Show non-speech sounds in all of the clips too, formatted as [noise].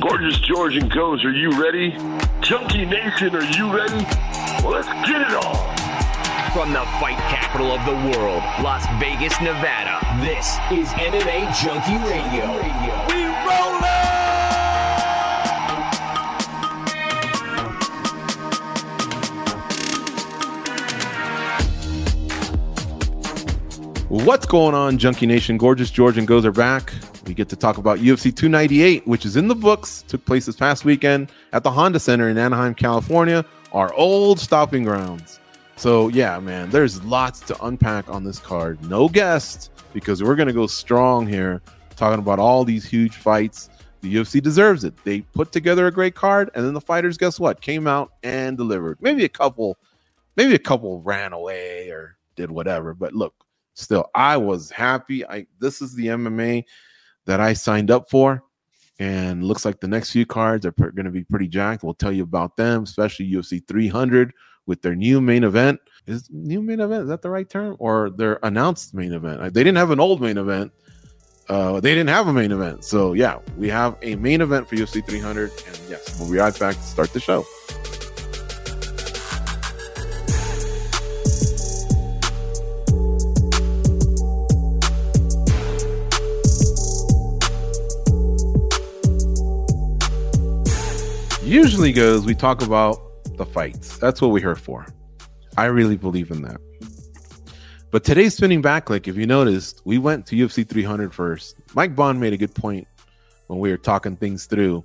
Gorgeous George and Goze, are you ready? Junkie Nation, are you ready? Well, let's get it on. From the fight capital of the world, Las Vegas, Nevada, this is MMA Junkie Radio. We rollin'! What's going on, Junkie Nation? Gorgeous George and Goze are back. We get to talk about UFC 298, which is in the books. Took place this past weekend at the Honda Center in Anaheim, California, our old stopping grounds. So, yeah, man, there's lots to unpack on this card. No guests because we're going to go strong here, talking about all these huge fights. The UFC deserves it. They put together a great card, and then the fighters, guess what? Came out and delivered. Maybe a couple, maybe a couple ran away or did whatever. But look, still, I was happy. I this is the MMA that I signed up for. And looks like the next few cards are going to be pretty jacked. We'll tell you about them, especially UFC 300 with their new main event. Is new main event is that the right term or their announced main event? They didn't have an old main event. Uh, they didn't have a main event. So yeah, we have a main event for UFC 300, and yes, we'll be right back to start the show. Usually goes we talk about the fights. That's what we're here for. I really believe in that. But today's spinning back like if you noticed, we went to UFC 300 first. Mike Bond made a good point when we were talking things through.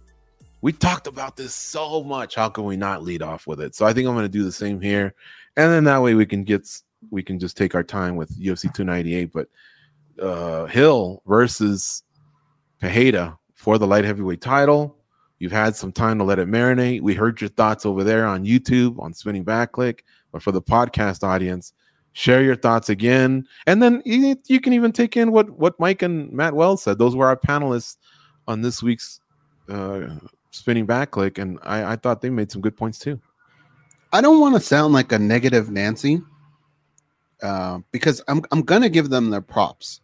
We talked about this so much. How can we not lead off with it? So I think I'm going to do the same here, and then that way we can get we can just take our time with UFC 298. But uh, Hill versus Pereira for the light heavyweight title. You've had some time to let it marinate. We heard your thoughts over there on YouTube on Spinning Backclick, but for the podcast audience, share your thoughts again, and then you, can even take in what what Mike and Matt Wells said. Those were our panelists on this week's uh, Spinning Backclick, and I, I thought they made some good points too. I don't want to sound like a negative Nancy, uh, because I'm I'm gonna give them their props.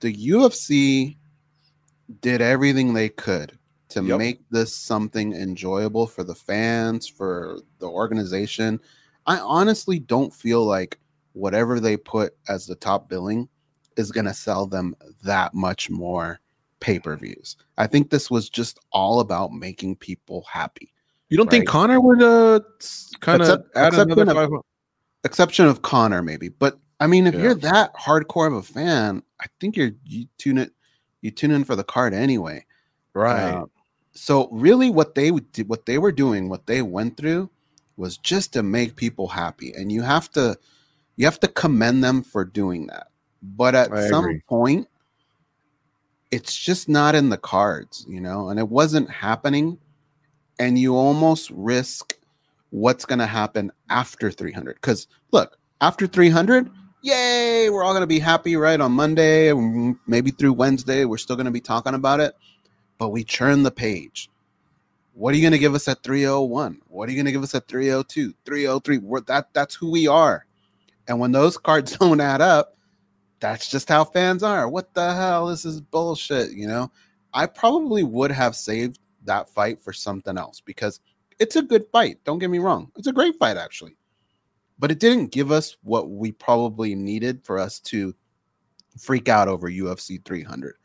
The UFC did everything they could to yep. make this something enjoyable for the fans, for the organization. I honestly don't feel like whatever they put as the top billing is going to sell them that much more pay per views. I think this was just all about making people happy. You don't right? think Conor would uh, kind of add another five? Of, exception of Conor, maybe. But I mean, if yeah. you're that hardcore of a fan, I think you're you tune it, you tune in for the card anyway. Right. Uh, so really what they did what they were doing what they went through was just to make people happy. And you have to you have to commend them for doing that. But at I some agree. point it's just not in the cards you know and it wasn't happening. And you almost risk what's going to happen after 300 cuz look after 300 yay we're all going to be happy right on monday maybe through wednesday we're still going to be talking about it but we churn the page. What are you going to give us at 301? What are you going to give us at 302, 303? We're, that that's who we are. And when those [laughs] cards don't add up, that's just how fans are. What the hell? This is bullshit, you know? I probably would have saved that fight for something else because it's a good fight. Don't get me wrong. It's a great fight actually. But it didn't give us what we probably needed for us to freak out over UFC 300.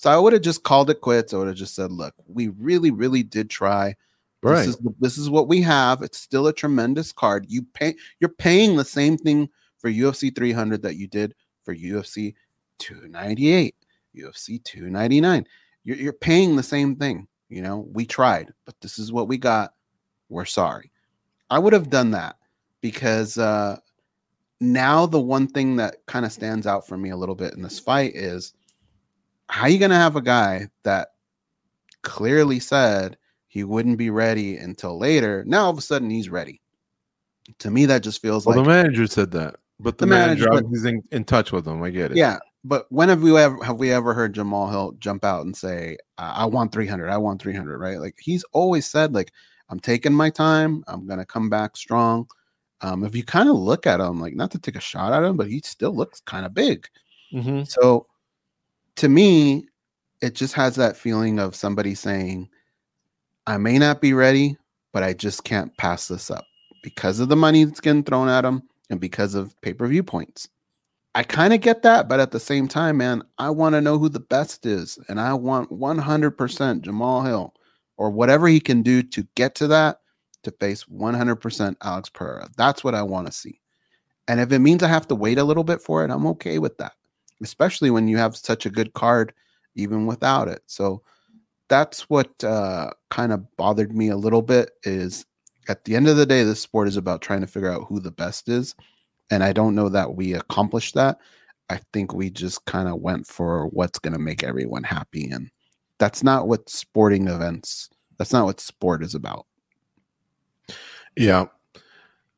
So I would have just called it quits. I would have just said, look, we really, really did try. Right. This is, this is what we have. It's still a tremendous card. You pay you're paying the same thing for UFC 300 that you did for UFC 298, UFC 299. You're, you're paying the same thing. You know, we tried, but this is what we got. We're sorry. I would have done that because uh, now the one thing that kind of stands out for me a little bit in this fight is how you going to have a guy that clearly said he wouldn't be ready until later? Now all of a sudden he's ready. To me, that just feels well, like the manager said that, but the, the manager, manager but, in, in touch with him. I get it. Yeah, but when have we ever have we ever heard Jamal Hill jump out and say, "I want 300, I want 300"? Right? Like he's always said, like I'm taking my time, I'm gonna come back strong. Um, if you kind of look at him, like not to take a shot at him, but he still looks kind of big. Mm-hmm. So to me, it just has that feeling of somebody saying, I may not be ready, but I just can't pass this up because of the money that's getting thrown at them and because of pay per view points. I kind of get that, but at the same time, man, I want to know who the best is. And I want 100% Jamal Hill or whatever he can do to get to that to face 100% Alex Pereira. That's what I want to see. And if it means I have to wait a little bit for it, I'm okay with that, especially when you have such a good card, even without it. So that's what uh, kind of bothered me a little bit is at the end of the day, this sport is about trying to figure out who the best is and I don't know that we accomplished that. I think we just kind of went for what's going to make everyone happy. And that's not what sporting events, that's not what sport is about. Yeah.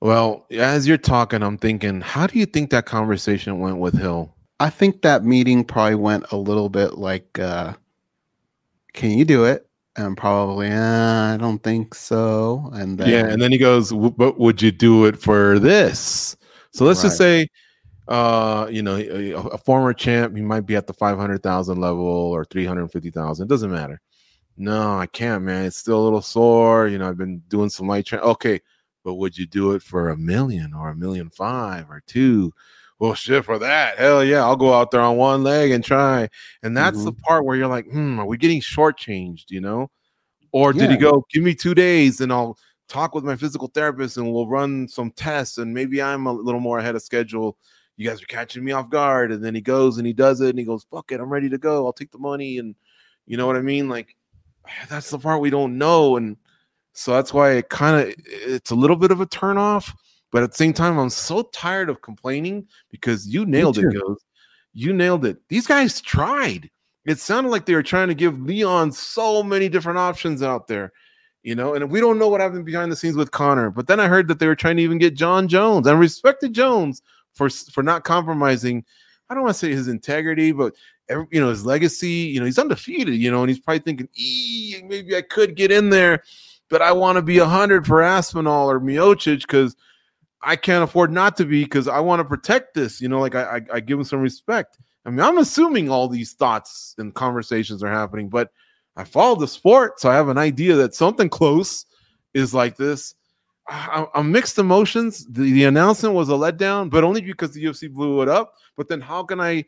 Well, as you're talking, I'm thinking, how do you think that conversation went with Hill? I think that meeting probably went a little bit like, uh, can you do it? And probably, uh, I don't think so. And then, yeah, and then he goes, "But would you do it for this?" So let's right. just say, uh, you know, a, a, former champ, he might be at the 500,000 level or 350,000. It doesn't matter. No, I can't, man. It's still a little sore. You know, I've been doing some light training. Okay, but would you do it for a million or a million five or two? Well, shit, for that, hell yeah, I'll go out there on one leg and try. And that's mm-hmm. the part where you're like, hmm, are we getting shortchanged, you know? Or did yeah. he go, give me two days and I'll talk with my physical therapist and we'll run some tests and maybe I'm a little more ahead of schedule. You guys are catching me off guard. And then he goes and he does it and he goes, fuck it, I'm ready to go. I'll take the money. And you know what I mean? Like [sighs] that's the part we don't know. And so that's why it kind of it's a little bit of a turn off. But at the same time, I'm so tired of complaining because you nailed it, Goze. You nailed it. These guys tried. It sounded like they were trying to give Leon so many different options out there you know, and we don't know what happened behind the scenes with Conor. But then I heard that they were trying to even get Jon Jones and respected Jones for for not compromising. I don't want to say his integrity, but every, you know his legacy. You know, he's undefeated. You know, and he's probably thinking, maybe I could get in there, but I want to be a hundred for Aspinall or Miocic because I can't afford not to be because I want to protect this. You know, like I, I, I give him some respect. I mean, I'm assuming all these thoughts and conversations are happening, but I follow the sport, so I have an idea that something close is like this. I, am mixed emotions. The, the announcement was a letdown, but only because the UFC blew it up. But then, how can I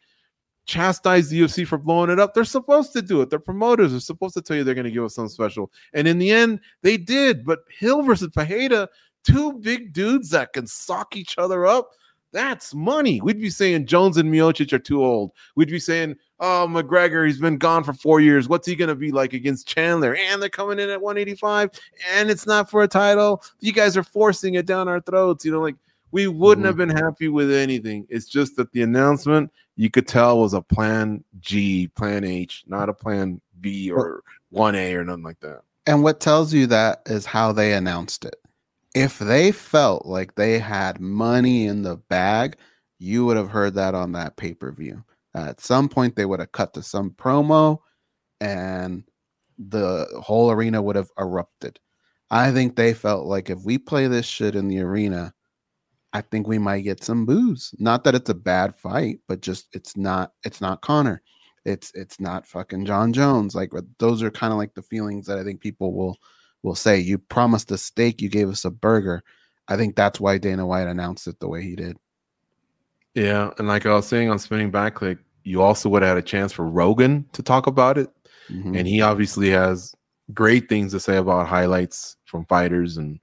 chastise the UFC for blowing it up? They're supposed to do it. Their promoters are supposed to tell you they're going to give us something special, and in the end, they did. But Hill versus Pereira, two big dudes that can sock each other up. That's money. We'd be saying Jones and Miocic are too old. We'd be saying oh, McGregor, he's been gone for four years. What's he going to be like against Chandler? And they're coming in at 185, and it's not for a title. You guys are forcing it down our throats. You know, like we wouldn't mm-hmm. have been happy with anything. It's just that the announcement you could tell was a plan G, plan H, not a plan B or 1A or nothing like that. And what tells you that is how they announced it. If they felt like they had money in the bag, you would have heard that on that pay per view at some point, they would have cut to some promo and the whole arena would have erupted. I think they felt like if we play this shit in the arena, I think we might get some booze. Not that it's a bad fight, but just it's not it's not Conor. It's it's not fucking Jon Jones. Like those are kind of like the feelings that I think people will will say. You promised a steak, you gave us a burger. I think that's why Dana White announced it the way he did. Yeah, and like I was saying on spinning back click, you also would have had a chance for Rogan to talk about it, mm-hmm. and he obviously has great things to say about highlights from fighters, and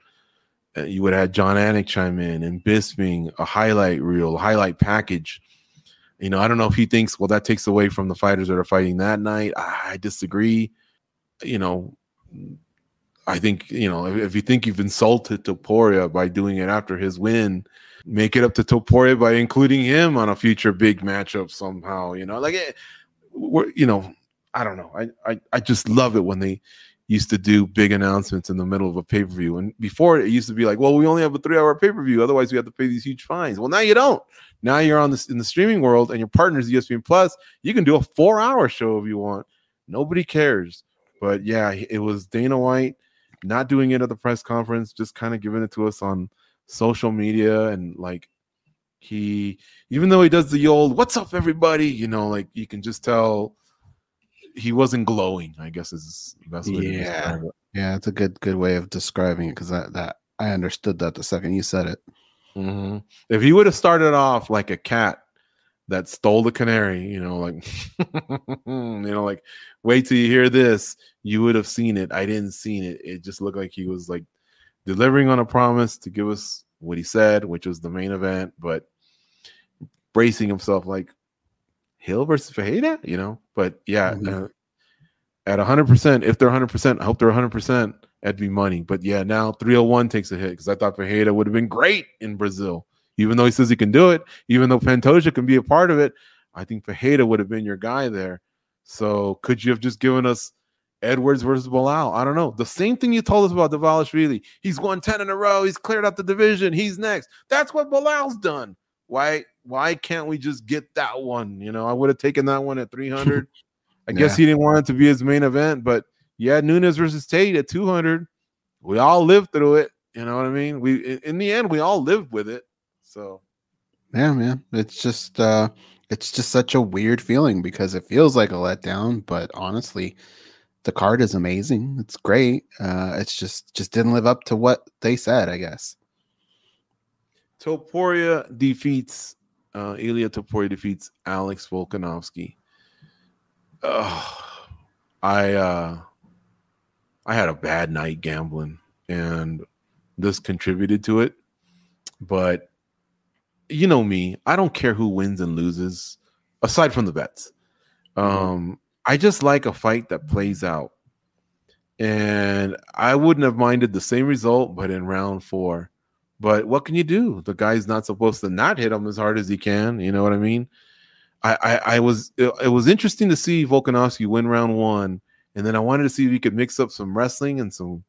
uh, you would have had Jon Anik chime in and Bisping a highlight reel, highlight package. You know, I don't know if he thinks well that takes away from the fighters that are fighting that night. I disagree. You know, I think you know if, if you think you've insulted Topuria by doing it after his win make it up to Topuria by including him on a future big matchup somehow. You know, like it, we're, you know, I don't know. I, I I just love it when they used to do big announcements in the middle of a pay per view. And before it used to be like, well, we only have a three hour pay per view, otherwise we have to pay these huge fines. Well, now you don't. Now you're on this in the streaming world, and your partner's ESPN Plus. You can do a four hour show if you want. Nobody cares. But yeah, it was Dana White not doing it at the press conference, just kind of giving it to us on social media and like he even though he does the old what's up everybody you know like you can just tell he wasn't glowing i guess is the best way yeah Yeah, it's a good good way of describing it because that that I understood that the second you said it. Mm-hmm. If he would have started off like a cat that stole the canary, you know, like [laughs] you know, like wait till you hear this, you would have seen it. I didn't see it. It just looked like he was like delivering on a promise to give us what he said, which was the main event, but bracing himself like Hill versus Pereira, you know. But yeah, mm-hmm. uh, at 100%, if they're 100%, I hope they're 100%, that'd be money. But yeah, now 301 takes a hit because I thought Pereira would have been great in Brazil. Even though he says he can do it, even though Pantoja can be a part of it, I think Pereira would have been your guy there. So could you have just given us Edwards versus Belal? I don't know. The same thing you told us about Dvalishvili. He's won 10 in a row. He's cleared out the division. He's next. That's what Belal's done. Why why can't we just get that one? You know, I would have taken that one at 300. [laughs] I guess he didn't want it to be his main event, but yeah, Nunes versus Tate at 200. We all lived through it. You know what I mean? We in the end we all lived with it. So yeah, man, it's just uh it's just such a weird feeling because it feels like a letdown, but honestly, the card is amazing. It's great. Uh it's just just didn't live up to what they said, I guess. Topuria defeats uh Ilia Topuria defeats Alex Volkanovski. Oh, I uh I had a bad night gambling and this contributed to it. But you know me, I don't care who wins and loses aside from the bets. Mm-hmm. Um I just like a fight that plays out. And I wouldn't have minded the same result, but in round four. But what can you do? The guy's not supposed to not hit him as hard as he can. You know what I mean? I, I, I was it, it, was interesting to see Volkanovski win round one, and then I wanted to see if he could mix up some wrestling and some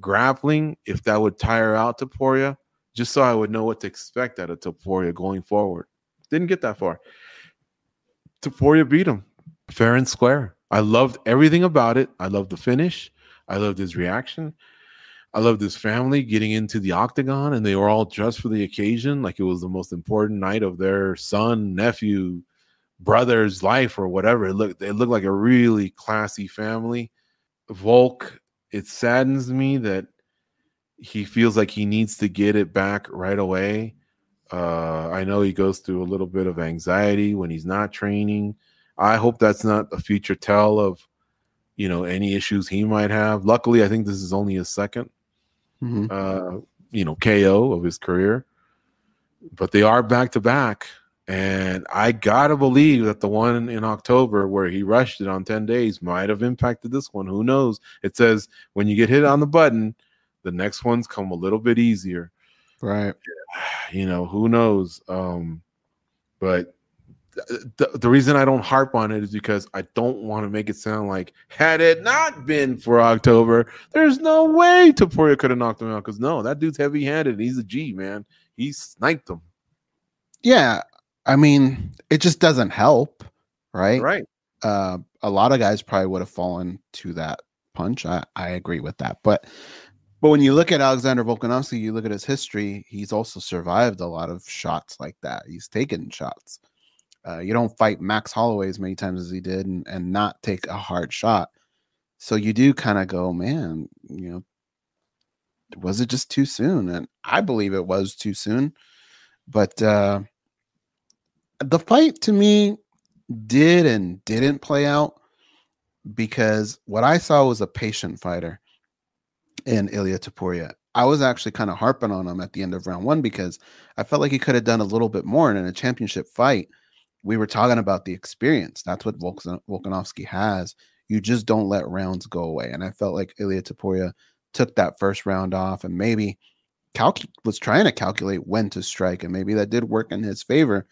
grappling, if that would tire out Topuria, just so I would know what to expect out of Topuria going forward. Didn't get that far. Topuria beat him fair and square. I loved everything about it. I loved the finish. I loved his reaction. I loved his family getting into the octagon, and they were all dressed for the occasion, like it was the most important night of their son, nephew, brother's life or whatever. It looked it looked like a really classy family. Volk, it saddens me that he feels like he needs to get it back right away. Uh, I know he goes through a little bit of anxiety when he's not training. I hope that's not a future tell of, you know, any issues he might have. Luckily, I think this is only his 2nd mm-hmm. uh, you know, KO of his career. But they are back to back. And I gotta believe that the one in October where he rushed it on 10 days might have impacted this one. Who knows? It says when you get hit on the button, the next ones come a little bit easier. Right. [sighs] You know, who knows? Um, but the, the reason I don't harp on it is because I don't want to make it sound like had it not been for October, there's no way Topuria could have knocked him out. Because no, that dude's heavy handed. He's a G man. He sniped him. Yeah, I mean, it just doesn't help, right? Right. Uh, a lot of guys probably would have fallen to that punch. I, I agree with that. But but when you look at Alexander Volkanovski, you look at his history, he's also survived a lot of shots like that. He's taken shots. Uh, you don't fight Max Holloway as many times as he did and, and not take a hard shot. So you do kind of go, man, you know, was it just too soon? And I believe it was too soon. But uh, the fight to me did and didn't play out because what I saw was a patient fighter in Ilia Topuria. I was actually kind of harping on him at the end of round one because I felt like he could have done a little bit more. And in a championship fight, we were talking about the experience. That's what mm-hmm. Volkan- Volkanovski has. You just don't let rounds go away. And I felt like Ilia Topuria took that first round off and maybe calc- was trying to calculate when to strike. And maybe that did work in his favor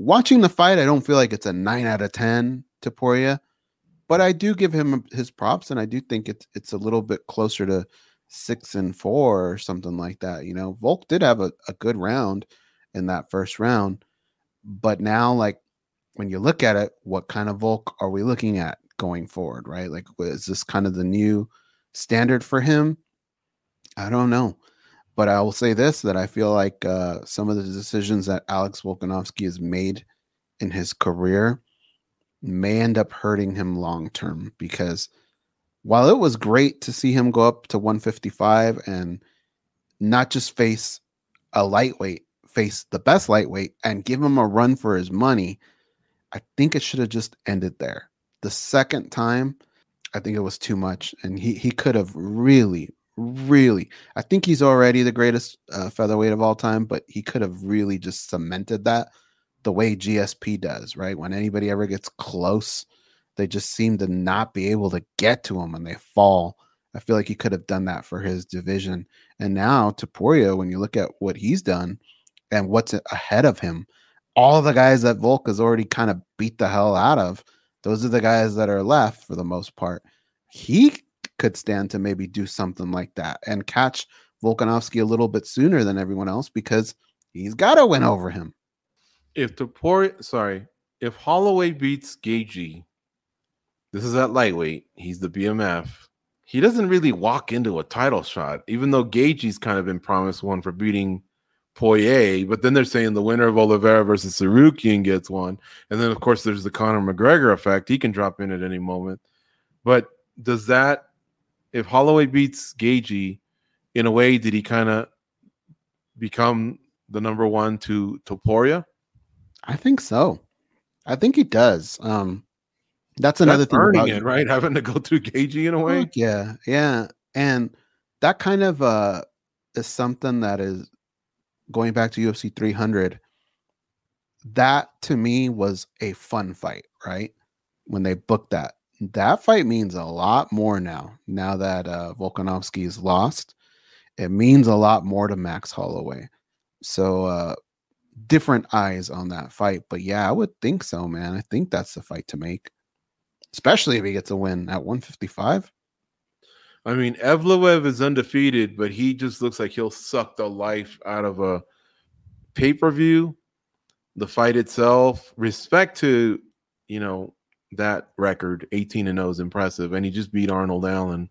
watching the fight, I don't feel like it's a nine out of ten Topuria, but I do give him his props, and I do think it's it's a little bit closer to six and four or something like that. You know, Volk did have a, a good round in that first round, but now like when you look at it, what kind of Volk are we looking at going forward? Right, like is this kind of the new standard for him? I don't know. But I will say this that I feel like uh, some of the decisions that Alex Volkanovski has made in his career may end up hurting him long term because while it was great to see him go up to 155 and not just face a lightweight, face the best lightweight and give him a run for his money, I think it should have just ended there. The second time, I think it was too much, and he he could have really, really. I think he's already the greatest uh, featherweight of all time, but he could have really just cemented that the way GSP does. Right when anybody ever gets close, they just seem to not be able to get to him, and they fall. I feel like he could have done that for his division. And now Topuria, when you look at what he's done and what's ahead of him, all the guys that Volk has already kind of beat the hell out of, those are the guys that are left for the most part. He could stand to maybe do something like that and catch Volkanovski a little bit sooner than everyone else because he's got to win over him. If the poor, sorry, if Holloway beats Gaethje, this is at lightweight. He's the BMF he doesn't really walk into a title shot, even though Gaethje's kind of been promised one for beating Poirier. But then they're saying the winner of Oliveira versus Tsarukyan gets one, and then of course there's the Conor McGregor effect. He can drop in at any moment. But does that, if Holloway beats Gaethje, in a way, did he kind of become the number one to Topuria? I think so. I think he does. Um, that's another That's thing. Earning it, right? [laughs] Having to go through Gaethje in a way. Yeah, yeah, and that kind of uh is something that is going back to UFC 300. That to me was a fun fight, right? When they booked that, that fight means a lot more now. Now that uh, Volkanovski is lost, it means a lot more to Max Holloway. So uh, different eyes on that fight. But yeah, I would think so, man. I think that's the fight to make especially if he gets a win at 155. I mean, Evloev is undefeated, but he just looks like he'll suck the life out of a pay per view. The fight itself, respect to you know that record, 18 and 0 is impressive, and he just beat Arnold Allen,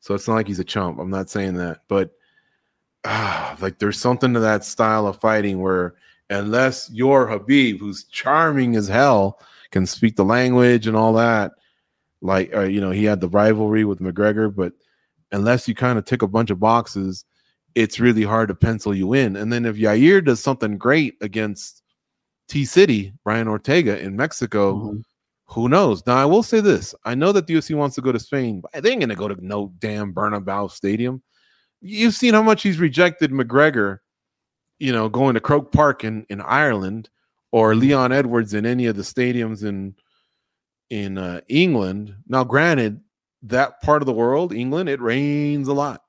so it's not like he's a chump. I'm not saying that, but ah, like there's something to that style of fighting where unless you're Khabib, who's charming as hell, can speak the language and all that. Like, uh, you know, he had the rivalry with McGregor, but unless you kind of tick a bunch of boxes, it's really hard to pencil you in. And then if Yair does something great against T City, Brian Ortega in Mexico, mm-hmm. who knows? Now, I will say this I know that the UFC wants to go to Spain, but they ain't going to go to no damn Bernabeu Stadium. You've seen how much he's rejected McGregor, you know, going to Croke Park in, in Ireland or Leon Edwards in any of the stadiums in in uh, England. Now, granted, that part of the world, England, it rains a lot.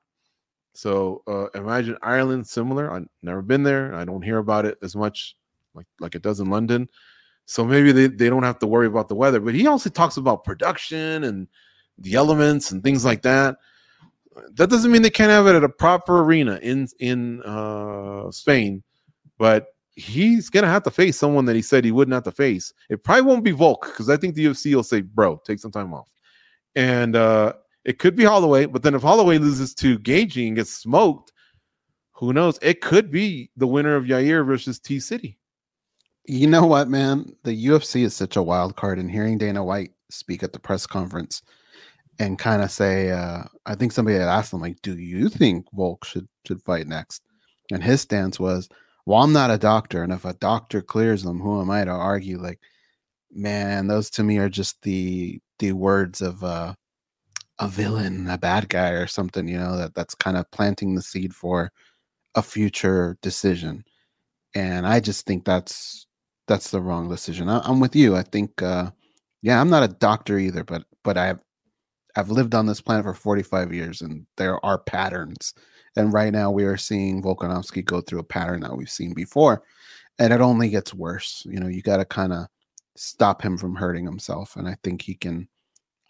So uh, imagine Ireland similar. I've never been there. I don't hear about it as much like like it does in London. So maybe they, they don't have to worry about the weather. But he also talks about production and the elements and things like that. That doesn't mean they can't have it at a proper arena in in uh, Spain, but he's gonna have to face someone that he said he wouldn't have to face. It probably won't be Volk because I think the UFC will say, "Bro, take some time off," and uh, it could be Holloway. But then if Holloway loses to Gaethje and gets smoked, who knows? It could be the winner of Yair versus T City. You know what, man? The UFC is such a wild card, and hearing Dana White speak at the press conference and kind of say, uh, I think somebody had asked him, like, "Do you think Volk should should fight next?" And his stance was, well, I'm not a doctor, and if a doctor clears them, who am I to argue? Like, man, those to me are just the the words of uh, a villain, a bad guy, or something. You know that that's kind of planting the seed for a future decision, and I just think that's that's the wrong decision. I, am with you. I think, uh, yeah, I'm not a doctor either, but but I've I've lived on this planet for 45 years, and there are patterns and right now we are seeing Volkanovski go through a pattern that we've seen before. And it only gets worse. You know, you got to kind of stop him from hurting himself. And I think he can,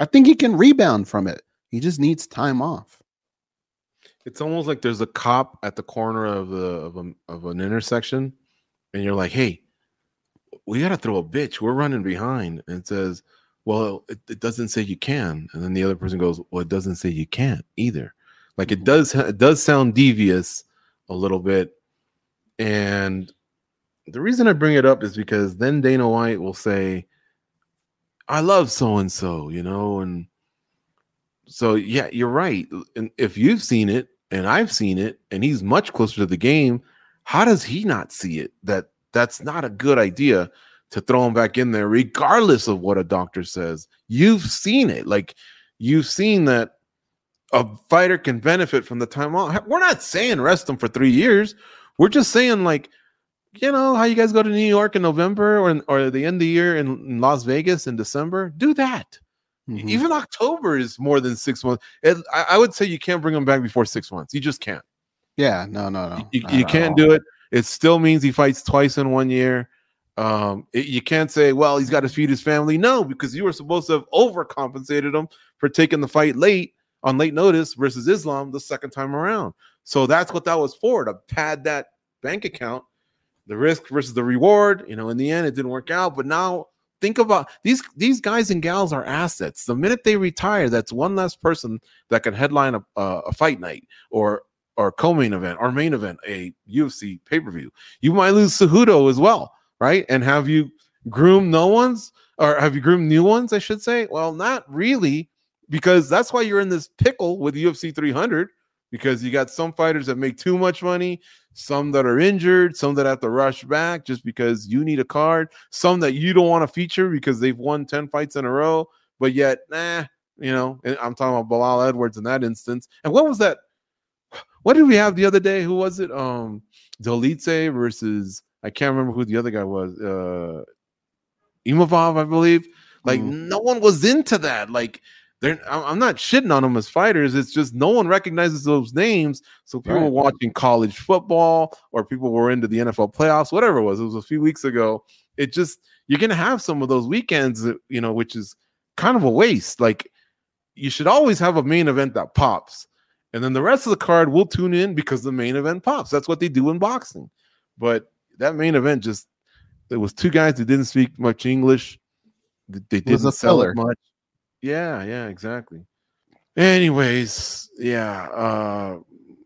I think he can rebound from it. He just needs time off. It's almost like there's a cop at the corner of the of, a, of an intersection, and you're like, "Hey, we got to throw a bitch. We're running behind." And it says, "Well, it, it doesn't say you can." And then the other person goes, "Well, it doesn't say you can't either." Like it does it does sound devious a little bit. And the reason I bring it up is because then Dana White will say, I love so and so, you know, and so yeah, you're right. And if you've seen it and I've seen it, and he's much closer to the game, how does he not see it? That that's not a good idea to throw him back in there, regardless of what a doctor says. You've seen it. Like you've seen that a fighter can benefit from the time off. We're not saying rest them for three years. We're just saying like, you know, how you guys go to New York in November or in, or the end of the year in, in Las Vegas in December. Do that. Mm-hmm. Even October is more than six months. It, I, I, would say you can't bring him back before six months. You just can't. Yeah, no, no, no. You, you can't do it. It still means he fights twice in one year. Um, it, you can't say, well, he's got to feed his family. No, because you were supposed to have overcompensated him for taking the fight late on late notice versus Islam the second time around. So that's what that was for to pad that bank account, the risk versus the reward. You know, in the end, it didn't work out. But now think about these these guys and gals are assets. The minute they retire, that's one less person that can headline a, a fight night or or co-main event or main event a UFC pay per view. You might lose Cejudo as well, right? And have you groomed no ones or have you groomed new ones? I should say. Well, not really, because that's why you're in this pickle with UFC 300 because you got some fighters that make too much money, some that are injured, some that have to rush back just because you need a card, some that you don't want to feature because they've won 10 fights in a row, but yet, nah, you know, I'm talking about Belal Edwards in that instance. And what was that? What did we have the other day? Who was it? Um, Dolidze versus I can't remember who the other guy was. Uh Imavov, I believe. Like mm. no one was into that. Like they're I'm not shitting on them as fighters. It's just no one recognizes those names. So people right. were watching college football or people were into the NFL playoffs, whatever it was. It was a few weeks ago. It just you're gonna have some of those weekends, you know, which is kind of a waste. Like you should always have a main event that pops. And then the rest of the card will tune in because the main event pops. That's what they do in boxing. But that main event just there was two guys that didn't speak much English. They didn't sell it much. Yeah, yeah, exactly. Anyways, yeah, uh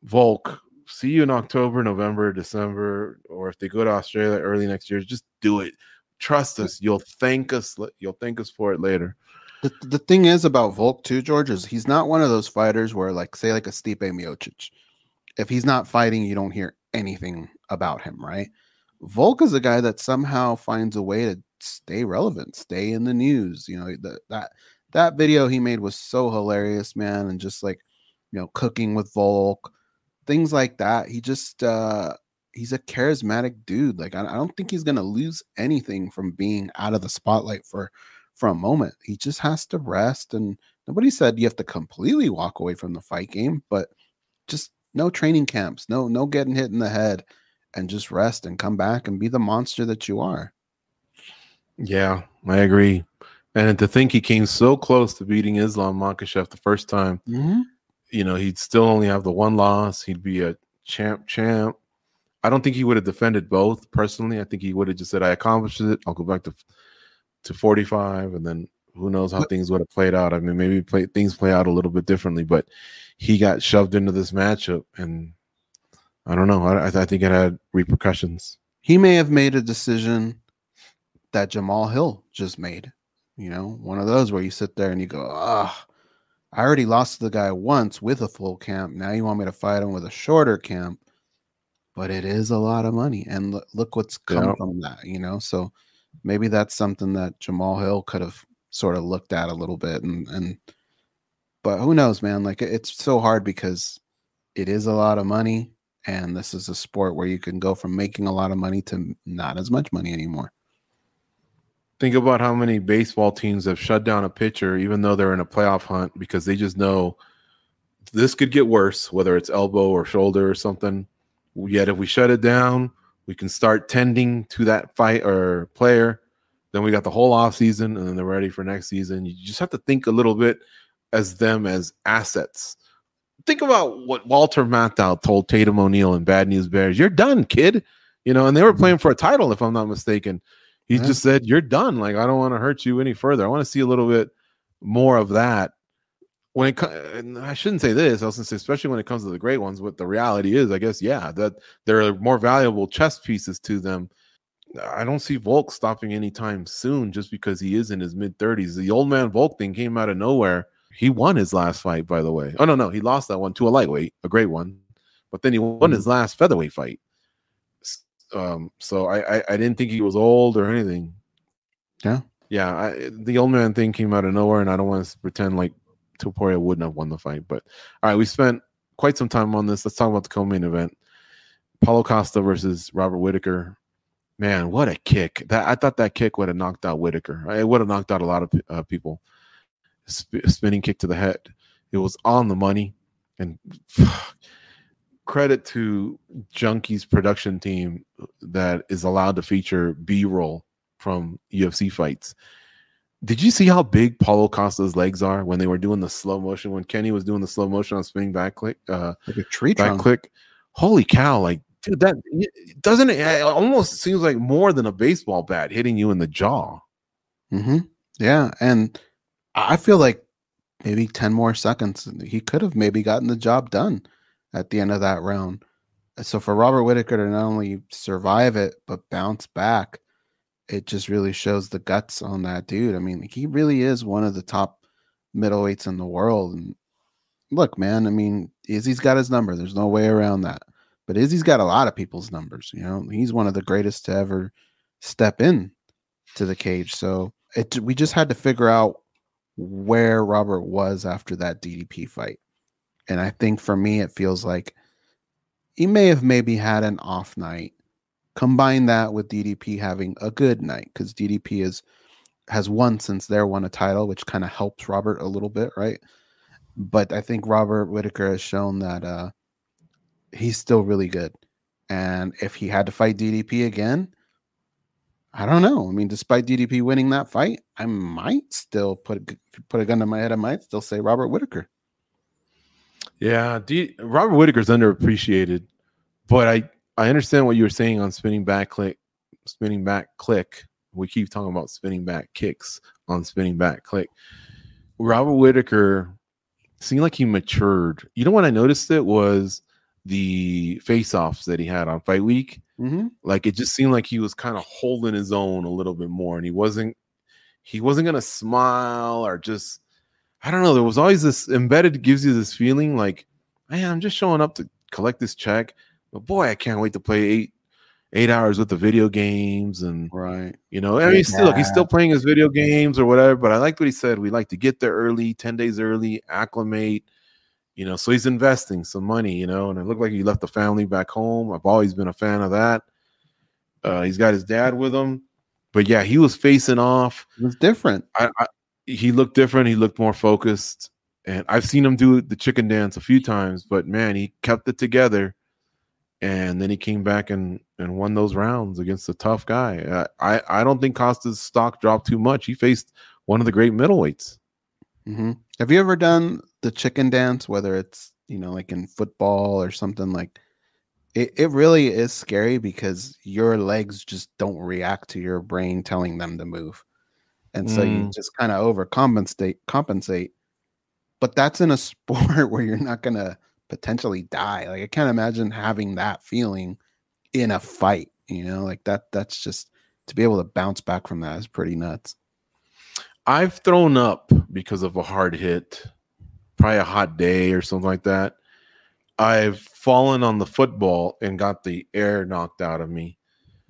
Volk, see you in October, November, December, or if they go to Australia early next year, just do it. Trust us, you'll thank us. You'll thank us for it later. The, the thing is about Volk too, George, is he's not one of those fighters where, like, say, like a Stipe Miocic. If he's not fighting, you don't hear anything about him, right? Volk is a guy that somehow finds a way to stay relevant, stay in the news. You know, the, that that video he made was so hilarious, man, and just like you know, cooking with Volk, things like that. He just uh he's a charismatic dude. Like I, I don't think he's gonna lose anything from being out of the spotlight for for a moment. He just has to rest and nobody said you have to completely walk away from the fight game, but just no training camps, no no getting hit in the head and just rest and come back and be the monster that you are. Yeah, I agree. And to think he came so close to beating Islam Makhachev the first time, mm-hmm. you know, he'd still only have the one loss. He'd be a champ, champ. I don't think he would have defended both personally. I think he would have just said, "I accomplished it. I'll go back to to 45," and then who knows how things would have played out. I mean, maybe play, things play out a little bit differently, but he got shoved into this matchup, and I don't know. I, I think it had repercussions. He may have made a decision that Jamal Hill just made you know, one of those where you sit there and you go, ah, I already lost the guy once with a full camp. Now you want me to fight him with a shorter camp, but it is a lot of money. And look, look what's come yeah. from that, you know? So maybe that's something that Jamal Hill could have sort of looked at a little bit. And, and, but who knows, man? Like it's so hard because it is a lot of money. And this is a sport where you can go from making a lot of money to not as much money anymore. Think about how many baseball teams have shut down a pitcher, even though they're in a playoff hunt, because they just know this could get worse, whether it's elbow or shoulder or something. Yet, if we shut it down, we can start tending to that fight or player. Then we got the whole off season, and then they're ready for next season. You just have to think a little bit as them as assets. Think about what Walter Matthau told Tatum O'Neal in Bad News Bears. You're done, kid. You know, and they were playing for a title, if I'm not mistaken. He just said, "You're done. Like I don't want to hurt you any further. I want to see a little bit more of that." When it, and I shouldn't say this, I was to say, especially when it comes to the great ones. What the reality is, I guess, yeah, that there are more valuable chess pieces to them. I don't see Volk stopping anytime soon, just because he is in his mid 30s. The old man Volk thing came out of nowhere. he won his last fight, by the way. Oh no, no, he lost that one to a lightweight, a great one, but then he won mm-hmm. his last featherweight fight. Um, so I, I, I didn't think he was old or anything. Yeah, yeah. I, the old man thing came out of nowhere, and I don't want to pretend like Topuria wouldn't have won the fight. But all right, we spent quite some time on this. Let's talk about the co-main event: Paulo Costa versus Robert Whitaker. Man, what a kick! That I thought that kick would have knocked out Whitaker. It would have knocked out a lot of uh, people sp- spinning kick to the head. It was on the money, and [sighs] credit to Junkie's production team that is allowed to feature B-roll from UFC fights. Did you see how big Paulo Costa's legs are when they were doing the slow motion? When Kenny was doing the slow motion on spinning back click, uh, like a tree back trunk. click. Holy cow! Like, dude, that doesn't it, it almost seems like more than a baseball bat hitting you in the jaw. Mm-hmm. Yeah, and I feel like maybe 10 more seconds. He could have maybe gotten the job done at the end of that round. So for Robert Whitaker to not only survive it, but bounce back, it just really shows the guts on that dude. I mean, he really is one of the top middleweights in the world. And look, man, I mean, Izzy's got his number. There's no way around that. But Izzy's got a lot of people's numbers. You know, he's one of the greatest to ever step in to the cage. So it we just had to figure out where Robert was after that DDP fight. And I think for me, it feels like he may have maybe had an off night. Combine that with DDP having a good night because DDP is has won since there won a title, which kind of helps Robert a little bit, right? But I think Robert Whitaker has shown that uh, he's still really good. And if he had to fight DDP again, I don't know. I mean, despite DDP winning that fight, I might still put put a gun to my head. I might still say Robert Whitaker. Yeah, D- Robert Whitaker's underappreciated, but I I understand what you were saying on spinning back click, spinning back click. We keep talking about spinning back kicks on spinning back click. Robert Whitaker seemed like he matured. You know what I noticed? It was the face-offs that he had on fight week Mm-hmm. Like it just seemed like he was kind of holding his own a little bit more, and he wasn't he wasn't gonna smile or just I don't know. There was always this embedded gives you this feeling like, man, I'm just showing up to collect this check, but boy, I can't wait to play eight eight hours with the video games and right. You know, I mean, he's still look, he's still playing his video games or whatever. But I liked what he said. We like to get there early, ten days early, acclimate you know so he's investing some money you know and it looked like he left the family back home i've always been a fan of that uh, he's got his dad with him but yeah he was facing off it was different I, I, he looked different he looked more focused and i've seen him do the chicken dance a few times but man he kept it together and then he came back and and won those rounds against a tough guy i i don't think costa's stock dropped too much he faced one of the great middleweights mm-hmm. have you ever done the chicken dance, whether it's you know like in football or something like it, it really is scary because your legs just don't react to your brain telling them to move. And so mm. you just kind of overcompensate compensate. But that's in a [laughs] sport where you're not gonna potentially die. Like I can't imagine having that feeling in a fight, you know, like that that's just to be able to bounce back from that is pretty nuts. I've thrown up because of a hard hit probably a hot day or something like that. I've fallen on the football and got the air knocked out of me.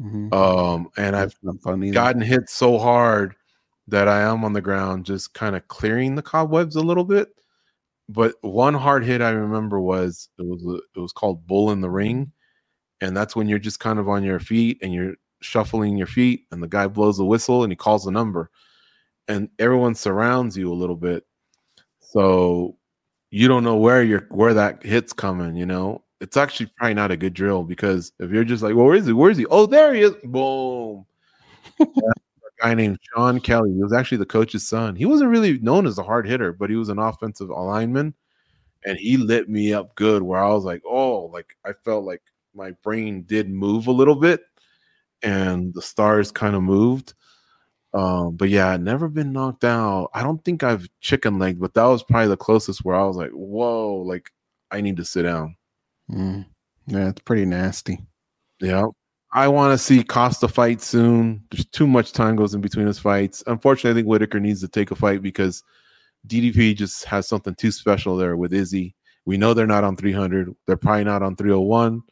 Mm-hmm. Um, and I've gotten hit so hard that I am on the ground just kind of clearing the cobwebs a little bit. But one hard hit I remember was it was uh, it was called bull in the ring, and that's when you're just kind of on your feet and you're shuffling your feet, and the guy blows a whistle and he calls a number, and everyone surrounds you a little bit, so you don't know where you're where that hit's coming, you know. It's actually probably not a good drill because if you're just like, well, where is he? Where is he? Oh, there he is. Boom. [laughs] guy named Sean Kelly. He was actually the coach's son. He wasn't really known as a hard hitter, but he was an offensive lineman. And he lit me up good where I was like, oh, like I felt like my brain did move a little bit and the stars kind of moved. Um, but yeah, I never been knocked out. I don't think I've chicken legged, but that was probably the closest where I was like, whoa, like I need to sit down. Mm. Yeah, it's pretty nasty. Yeah. I want to see Costa fight soon. There's too much time goes in between his fights. Unfortunately, I think Whitaker needs to take a fight because DDP just has something too special there with Izzy. We know they're not on 300. They're probably not on 301.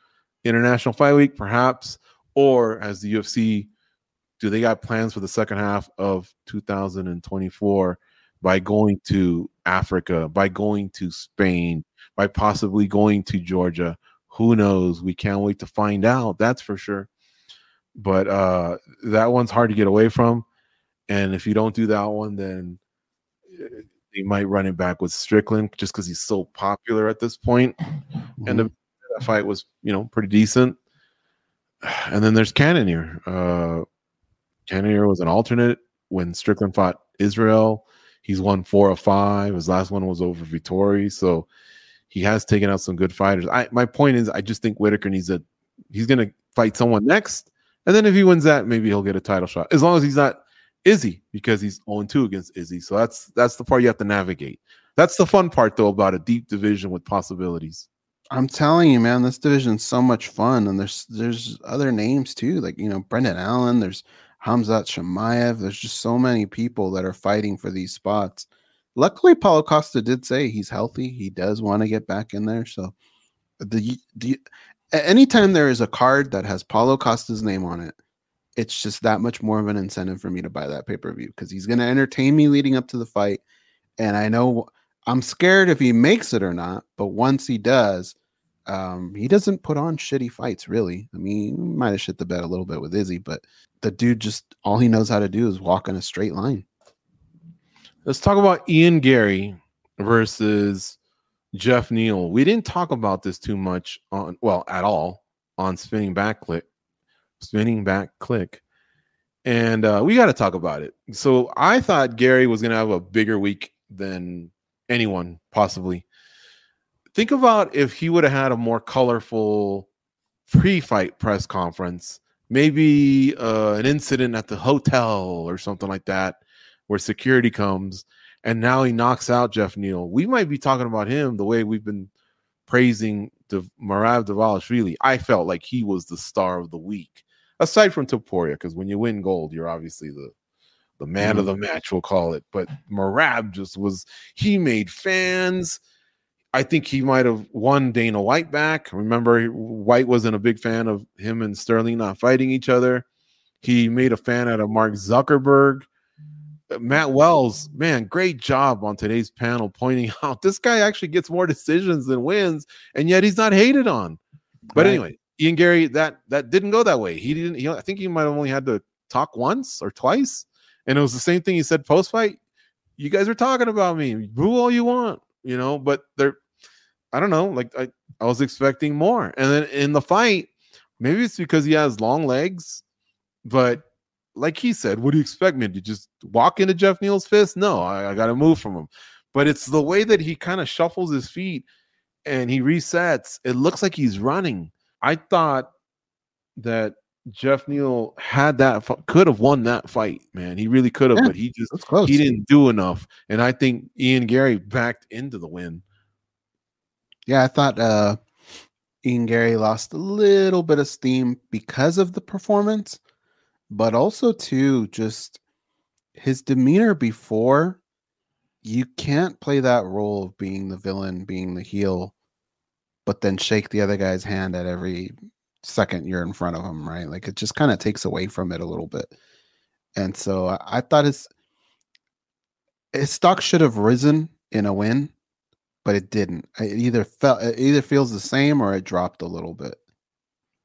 International Fight Week, perhaps, or as the UFC, do they got plans for the second half of 2024 by going to Africa, by going to Spain, by possibly going to Georgia? Who knows? We can't wait to find out. That's for sure. But uh, that one's hard to get away from. And if you don't do that one, then they might run it back with Strickland just because he's so popular at this point. Mm-hmm. And the that fight was, you know, pretty decent. And then there's Cannonier. Uh, Cannonier was an alternate when Strickland fought Israel. He's won four of five. His last one was over Vettori. So he has taken out some good fighters. I my point is I just think Whittaker needs a he's gonna fight someone next. And then if he wins that, maybe he'll get a title shot. As long as he's not Izzy, because he's 0-2 against Izzy. So that's that's the part you have to navigate. That's the fun part though about a deep division with possibilities. I'm telling you, man, this division's so much fun, and there's there's other names too, like you know Brendan Allen. There's Hamzat Chimaev. There's just so many people that are fighting for these spots. Luckily, Paulo Costa did say he's healthy. He does want to get back in there. So the the anytime there is a card that has Paulo Costa's name on it, it's just that much more of an incentive for me to buy that pay per view because he's going to entertain me leading up to the fight, and I know I'm scared if he makes it or not, but once he does, um, he doesn't put on shitty fights, really. I mean, might have shit the bed a little bit with Izzy, but the dude just all he knows how to do is walk in a straight line. Let's talk about Ian Garry versus Jeff Neal. We didn't talk about this too much on well at all on spinning back click, spinning back click, and uh, we got to talk about it. So I thought Garry was going to have a bigger week than anyone possibly. Think about if he would have had a more colorful pre-fight press conference, maybe uh, an incident at the hotel or something like that, where security comes and now he knocks out Jeff Neal. We might be talking about him the way we've been praising the Merab Dvalishvili. I felt like he was the star of the week, aside from Topuria, because when you win gold, you're obviously the the man mm-hmm. of the match, we'll call it. But Merab just was, he made fans. I think he might have won Dana White back. Remember, White wasn't a big fan of him and Sterling not fighting each other. He made a fan out of Mark Zuckerberg. Uh, Matt Wells, man, great job on today's panel pointing [laughs] out this guy actually gets more decisions than wins, and yet he's not hated on. But right. anyway, Ian Garry, that that didn't go that way. He didn't. He, I think he might have only had to talk once or twice. And it was the same thing he said post fight. You guys are talking about me. Boo all you want, you know, but they're I don't know, like I, I was expecting more. And then in the fight, maybe it's because he has long legs, but like he said, what do you expect me to just walk into Jeff Neal's fist? No, I, I gotta move from him. But it's the way that he kind of shuffles his feet and he resets. It looks like he's running. I thought that Jeff Neal had that could have won that fight, man. He really could have, yeah, but he just he didn't do enough. And I think Ian Garry backed into the win. Yeah, I thought uh Ian Garry lost a little bit of steam because of the performance, but also too just his demeanor before you can't play that role of being the villain, being the heel, but then shake the other guy's hand at every second you're in front of him, right? Like it just kind of takes away from it a little bit. And so I, I thought his his stock should have risen in a win, but it didn't. It either felt it either feels the same or it dropped a little bit.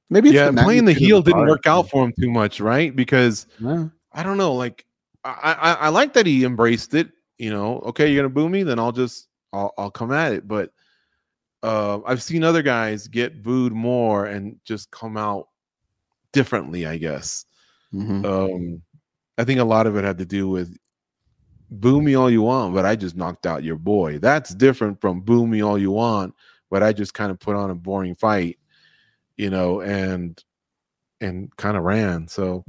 Maybe yeah, the playing the heel didn't work out for him too much, right? Because yeah. I don't know, like I, I I like that he embraced it. You know, okay, you're gonna boo me, then I'll just I'll I'll come at it. But uh, I've seen other guys get booed more and just come out differently. I guess. Mm-hmm. Um, I think a lot of it had to do with boo me all you want, but I just knocked out your boy. That's different from boo me all you want, but I just kind of put on a boring fight, you know, and and kind of ran. So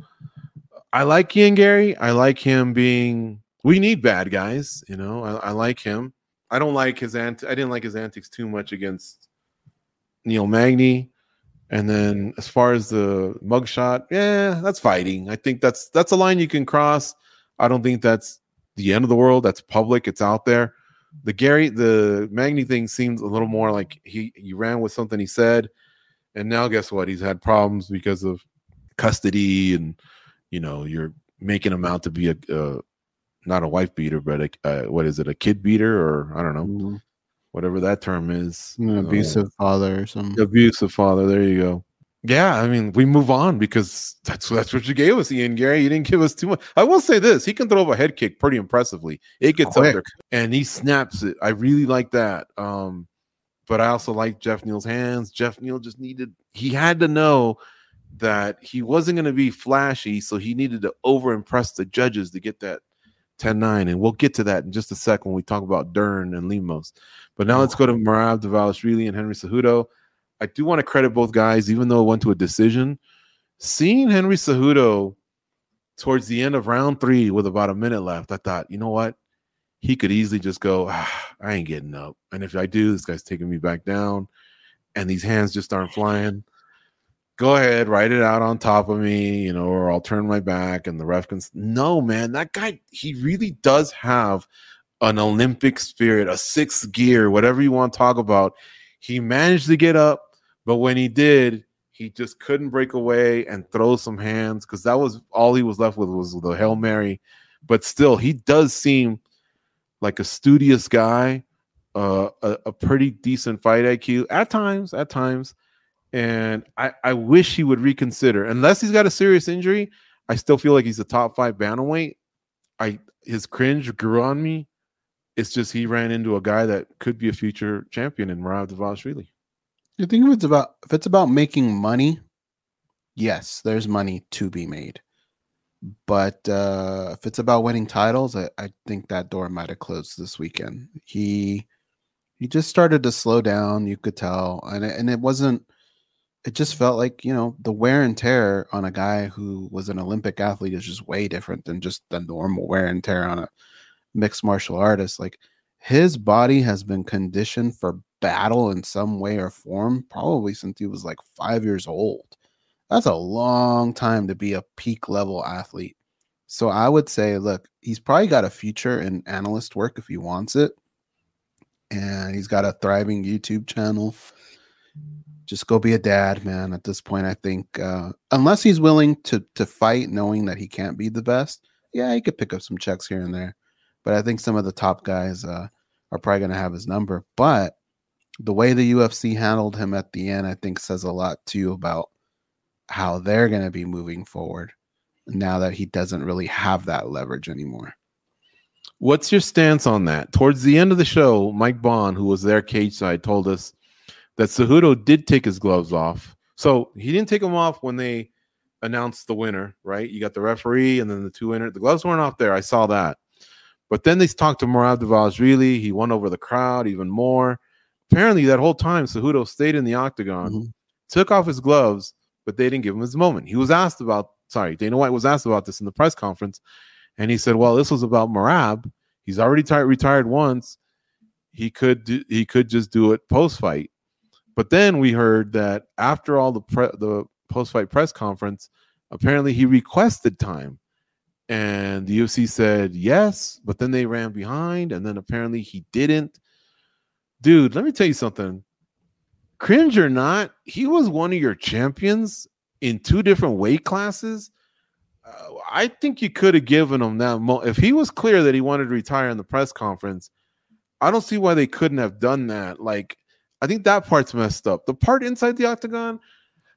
I like Ian Garry. I like him being. We need bad guys, you know. I, I like him. I don't like his ant. I didn't like his antics too much against Neil Magny. And then as far as the mugshot, yeah, that's fighting. I think that's that's a line you can cross. I don't think that's the end of the world. That's public. It's out there. the Garry the Magny thing seems a little more like he he ran with something he said, and now guess what? He's had problems because of custody and you know you're making him out to be a uh, not a wife beater, but a uh, what is it? A kid beater or I don't know. Mm-hmm. Whatever that term is, An abusive uh, father or something. Abusive father. There you go. Yeah, I mean, we move on because that's that's what you gave us, Ian Garry. You didn't give us too much. I will say this: he can throw up a head kick pretty impressively. It gets Quick. up there and he snaps it. I really like that. Um, but I also like Jeff Neal's hands. Jeff Neal just needed he had to know that he wasn't going to be flashy, so he needed to over impress the judges to get that 10-9. And we'll get to that in just a second when we talk about Dern and Lemos. But now let's go to Merab Dvalishvili and Henry Cejudo. I do want to credit both guys, even though it went to a decision. Seeing Henry Cejudo towards the end of round three with about a minute left, I thought, you know what? He could easily just go, ah, I ain't getting up. And if I do, this guy's taking me back down. And these hands just aren't flying. Go ahead, write it out on top of me, you know, or I'll turn my back and the ref can. No, man, that guy, he really does have an Olympic spirit, a sixth gear, whatever you want to talk about. He managed to get up but when he did, he just couldn't break away and throw some hands because that was all he was left with was the Hail Mary. But still, he does seem like a studious guy, uh, a, a pretty decent fight IQ at times, at times. And I, I wish he would reconsider. Unless he's got a serious injury, I still feel like he's a top five bantamweight. I his cringe grew on me. It's just he ran into a guy that could be a future champion in Merab Dvalishvili. You think if it's about if it's about making money, yes, there's money to be made. But uh, if it's about winning titles, I, I think that door might have closed this weekend. He he just started to slow down. You could tell, and it, and it wasn't. It just felt like you know the wear and tear on a guy who was an Olympic athlete is just way different than just the normal wear and tear on a mixed martial artist. Like his body has been conditioned for battle in some way or form probably since he was like five years old. That's a long time to be a peak level athlete. So I would say, look, he's probably got a future in analyst work if he wants it. And he's got a thriving YouTube channel. Just go be a dad, man. At this point, I think uh, unless he's willing to to fight, knowing that he can't be the best, yeah, he could pick up some checks here and there. But I think some of the top guys uh, are probably going to have his number. But the way the UFC handled him at the end, I think says a lot too about how they're going to be moving forward now that he doesn't really have that leverage anymore. What's your stance on that? Towards the end of the show, Mike Bohn, who was there cage side, told us that Cejudo did take his gloves off. So he didn't take them off when they announced the winner, right? You got the referee and then the two winner. The gloves weren't off there. I saw that. But then they talked to Merab Dvalishvili. He won over the crowd even more apparently that whole time Cejudo stayed in the octagon, mm-hmm. took off his gloves, but they didn't give him his moment. He was asked about sorry, Dana White was asked about this in the press conference, and he said, "Well, this was about Merab. He's already t- retired once. He could do, he could just do it post fight." But then we heard that after all the pre- the post fight press conference, apparently he requested time. And the UFC said yes, but then they ran behind, and then apparently he didn't dude, let me tell you something. Cringe or not, he was one of your champions in two different weight classes. Uh, I think you could have given him that. Mo- if he was clear that he wanted to retire in the press conference, I don't see why they couldn't have done that. Like, I think that part's messed up. The part inside the octagon,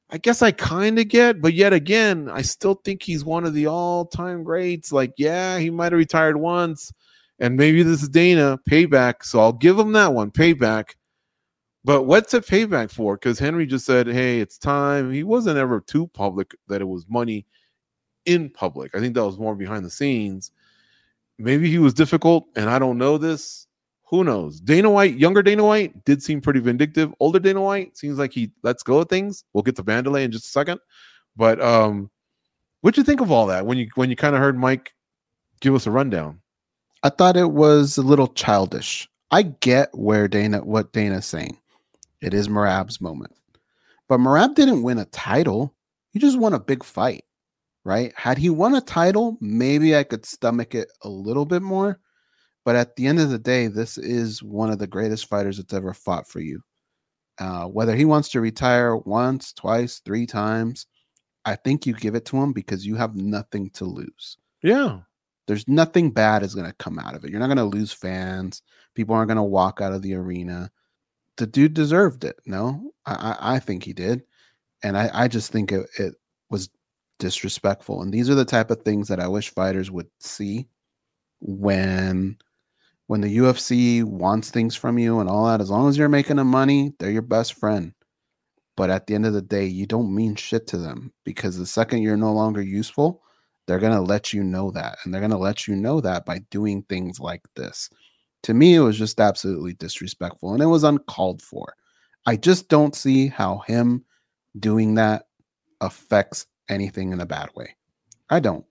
I guess I kind of get, but yet again, I still think he's one of the all time greats. Like, yeah, he might have retired once, and maybe this is Dana payback. So I'll give him that one payback. But what's it payback for? Because Henry just said, "Hey, it's time." He wasn't ever too public that it was money in public. I think that was more behind the scenes. Maybe he was difficult, and I don't know this. Who knows? Dana White, younger Dana White, did seem pretty vindictive. Older Dana White seems like he lets go of things. We'll get to Vanderlei in just a second. But um, what'd you think of all that when you when you kind of heard Mike give us a rundown? I thought it was a little childish. I get where Dana what Dana's saying. It is Merab's moment. But Merab didn't win a title. He just won a big fight, right? Had he won a title, maybe I could stomach it a little bit more. But at the end of the day, this is one of the greatest fighters that's ever fought for you. Uh, whether he wants to retire once, twice, three times, I think you give it to him because you have nothing to lose. Yeah. There's nothing bad is going to come out of it. You're not going to lose fans. People aren't going to walk out of the arena. The dude deserved it. No, I, I, think he did. And I, I just think it, it was disrespectful. And these are the type of things that I wish fighters would see when when the UFC wants things from you and all that. As long as you're making them money, they're your best friend. But at the end of the day, you don't mean shit to them because the second you're no longer useful, they're going to let you know that. And they're going to let you know that by doing things like this. To me, it was just absolutely disrespectful and it was uncalled for. I just don't see how him doing that affects anything in a bad way. I don't.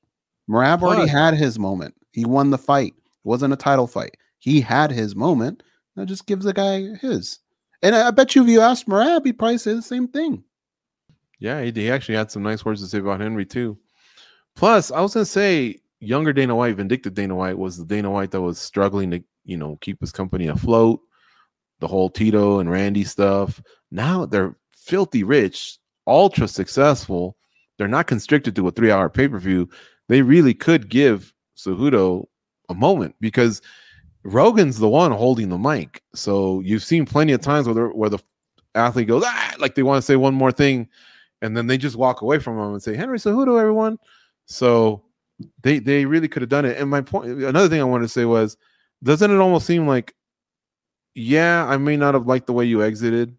Merab already had his moment. He won the fight. It wasn't a title fight. He had his moment. Now just gives the guy his. And I, bet you if you asked Merab, he'd probably say the same thing. Yeah, he, he actually had some nice words to say about Henry too. Plus, I was gonna say younger Dana White, vindictive Dana White, was the Dana White that was struggling to, you know, keep his company afloat. The whole Tito and Randy stuff. Now they're filthy rich, ultra successful. They're not constricted to a three-hour pay-per-view. They really could give Cejudo a moment because Rogan's the one holding the mic. So you've seen plenty of times where, where the athlete goes, ah, like they want to say one more thing, and then they just walk away from him and say, Henry Cejudo, everyone. So they they really could have done it. And my point, another thing I wanted to say was, doesn't it almost seem like, yeah, I may not have liked the way you exited,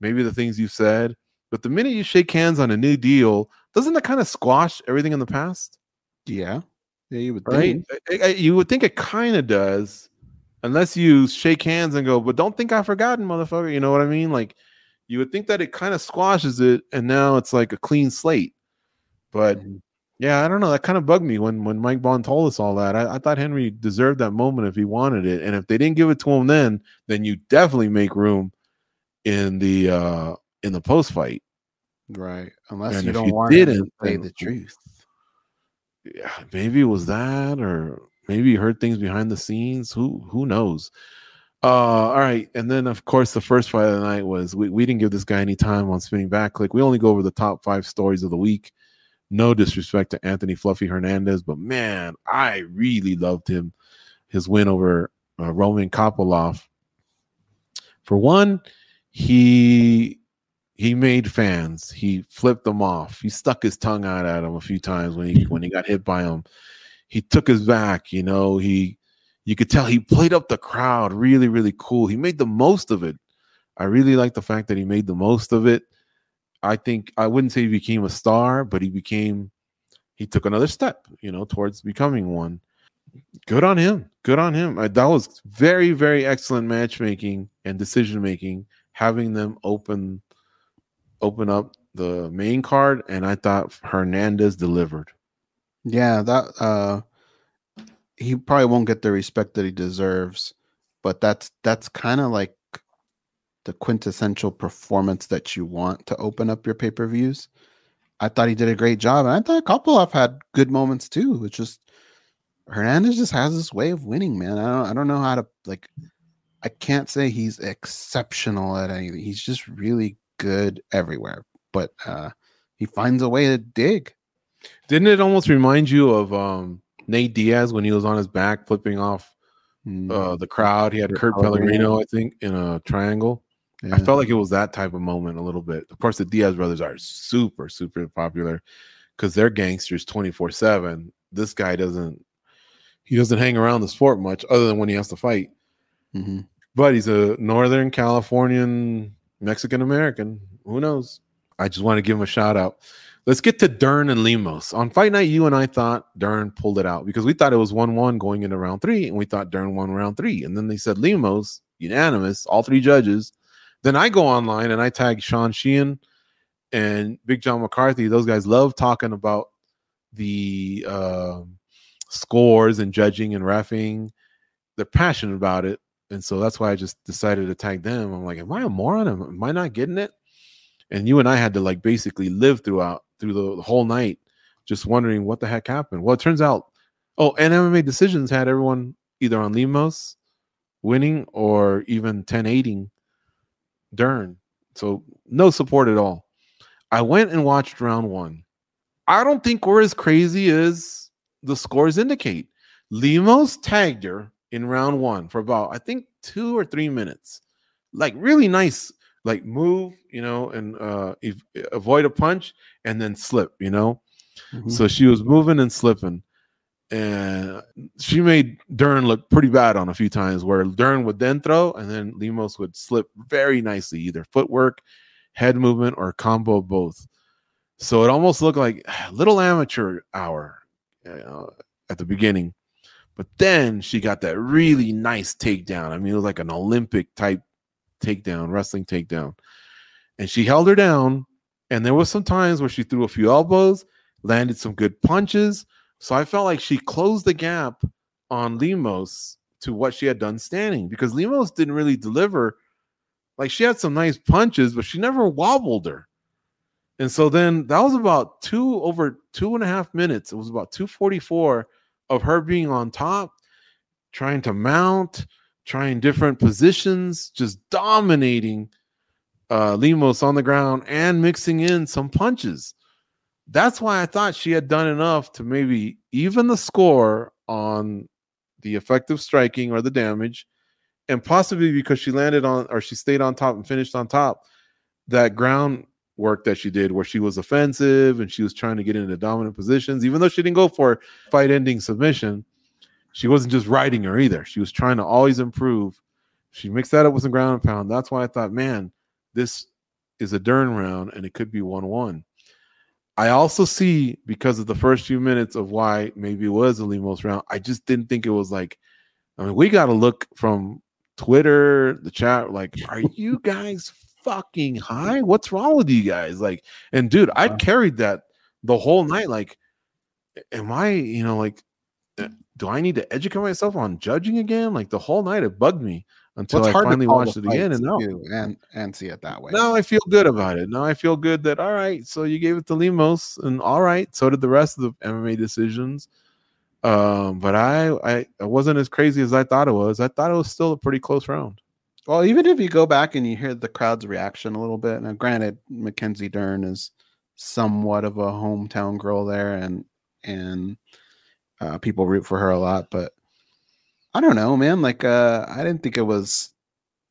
maybe the things you said, but the minute you shake hands on a new deal, doesn't that kind of squash everything in the past? Yeah. Yeah, you would right? think. You would think it kind of does, unless you shake hands and go, but don't think I've forgotten, motherfucker. You know what I mean? Like, you would think that it kind of squashes it, and now it's like a clean slate. But mm-hmm. Yeah, I don't know. That kind of bugged me when when Mike Bohn told us all that. I, I, thought Henry deserved that moment if he wanted it, and if they didn't give it to him then, then you definitely make room in the uh in the post fight. Right. Unless and you don't you want didn't, to say the truth yeah, maybe it was that, or maybe you heard things behind the scenes. Who who knows? Uh, all right, and then of course the first fight of the night was we, we didn't give this guy any time on spinning back click. We only go over the top five stories of the week. No disrespect to Anthony Fluffy Hernandez, but man, I really loved him. His win over uh, Roman Kopylov. For one, he he made fans. He flipped them off. He stuck his tongue out at him a few times when he when he got hit by him. He took his back. You know, he you could tell he played up the crowd really really cool. He made the most of it. I really like the fact that he made the most of it. I think I wouldn't say he became a star, but he became he took another step, you know, towards becoming one. Good on him. Good on him. That was very very excellent matchmaking and decision making having them open open up the main card, and I thought Hernandez delivered. Yeah, that uh he probably won't get the respect that he deserves, but that's that's kind of like the quintessential performance that you want to open up your pay-per-views. I thought he did a great job, and I thought Kopylov had good moments too. It's just Hernandez just has this way of winning, man. I don't I don't know how to like I can't say he's exceptional at anything. He's just really good everywhere, but uh, he finds a way to dig. Didn't it almost remind you of um, Nate Diaz when he was on his back flipping off mm. uh, the crowd? He had Kurt Pellegrino, I think, in a triangle. Yeah. I felt like it was that type of moment a little bit. Of course, the Diaz brothers are super, super popular because they're gangsters 24 7. This guy doesn't he doesn't hang around the sport much other than when he has to fight. Mm-hmm. But he's a Northern Californian Mexican American. Who knows? I just want to give him a shout out. Let's get to Dern and Lemos. On fight night, you and I thought Dern pulled it out because we thought it was 1 1 going into round three, and we thought Dern won round three. And then they said Lemos, unanimous, all three judges. Then I go online and I tag Sean Sheehan and Big John McCarthy. Those guys love talking about the uh, scores and judging and refing. They're passionate about it. And so that's why I just decided to tag them. I'm like, am I a moron? Am, am I not getting it? And you and I had to like basically live throughout through the, the whole night, just wondering what the heck happened. Well, it turns out, oh, and MMA decisions had everyone either on Lemos winning or even 10 Dern. So no support at all. I went and watched round one. I don't think we're as crazy as the scores indicate. Lemos tagged her in round one for about, I think, two or three minutes. Like really nice, like move, you know, and uh ev- avoid a punch and then slip, you know. Mm-hmm. So she was moving and slipping. And she made Dern look pretty bad on a few times where Dern would then throw and then Lemos would slip very nicely, either footwork, head movement, or combo both. So it almost looked like a little amateur hour uh, at the beginning. But then she got that really nice takedown. I mean, it was like an Olympic type takedown, wrestling takedown. And she held her down. And there was some times where she threw a few elbows, landed some good punches. So I felt like she closed the gap on Lemos to what she had done standing because Lemos didn't really deliver. Like she had some nice punches, but she never wobbled her. And so then that was about two over two and a half minutes. It was about 244 of her being on top, trying to mount, trying different positions, just dominating uh, Lemos on the ground and mixing in some punches. That's why I thought she had done enough to maybe even the score on the effective striking or the damage, and possibly because she landed on or she stayed on top and finished on top. That ground work that she did where she was offensive and she was trying to get into dominant positions even though she didn't go for fight ending submission she wasn't just riding her either. She was trying to always improve. She mixed that up with some ground and pound. That's why i thought man this is a Dern round and it could be 1-1 i also see because of the first few minutes of why maybe it was the Lemos round i just didn't think it was like i mean we got to look from twitter the chat like [laughs] are you guys fucking high? What's wrong with you guys? Like, and dude, I carried that the whole night. Like, am I, you know, like, eh, do I need to educate myself on judging again? Like the whole night it bugged me until I finally watched it again. And now, and and see it that way. Now I feel good about it. Now I feel good that all right. So you gave it to Lemos, and all right. So did the rest of the MMA decisions. Um, but I, I I wasn't as crazy as I thought it was. I thought it was still a pretty close round. Well, even if you go back and you hear the crowd's reaction a little bit, now granted, Mackenzie Dern is somewhat of a hometown girl there, and and uh, people root for her a lot, but I don't know, man. Like, uh, I didn't think it was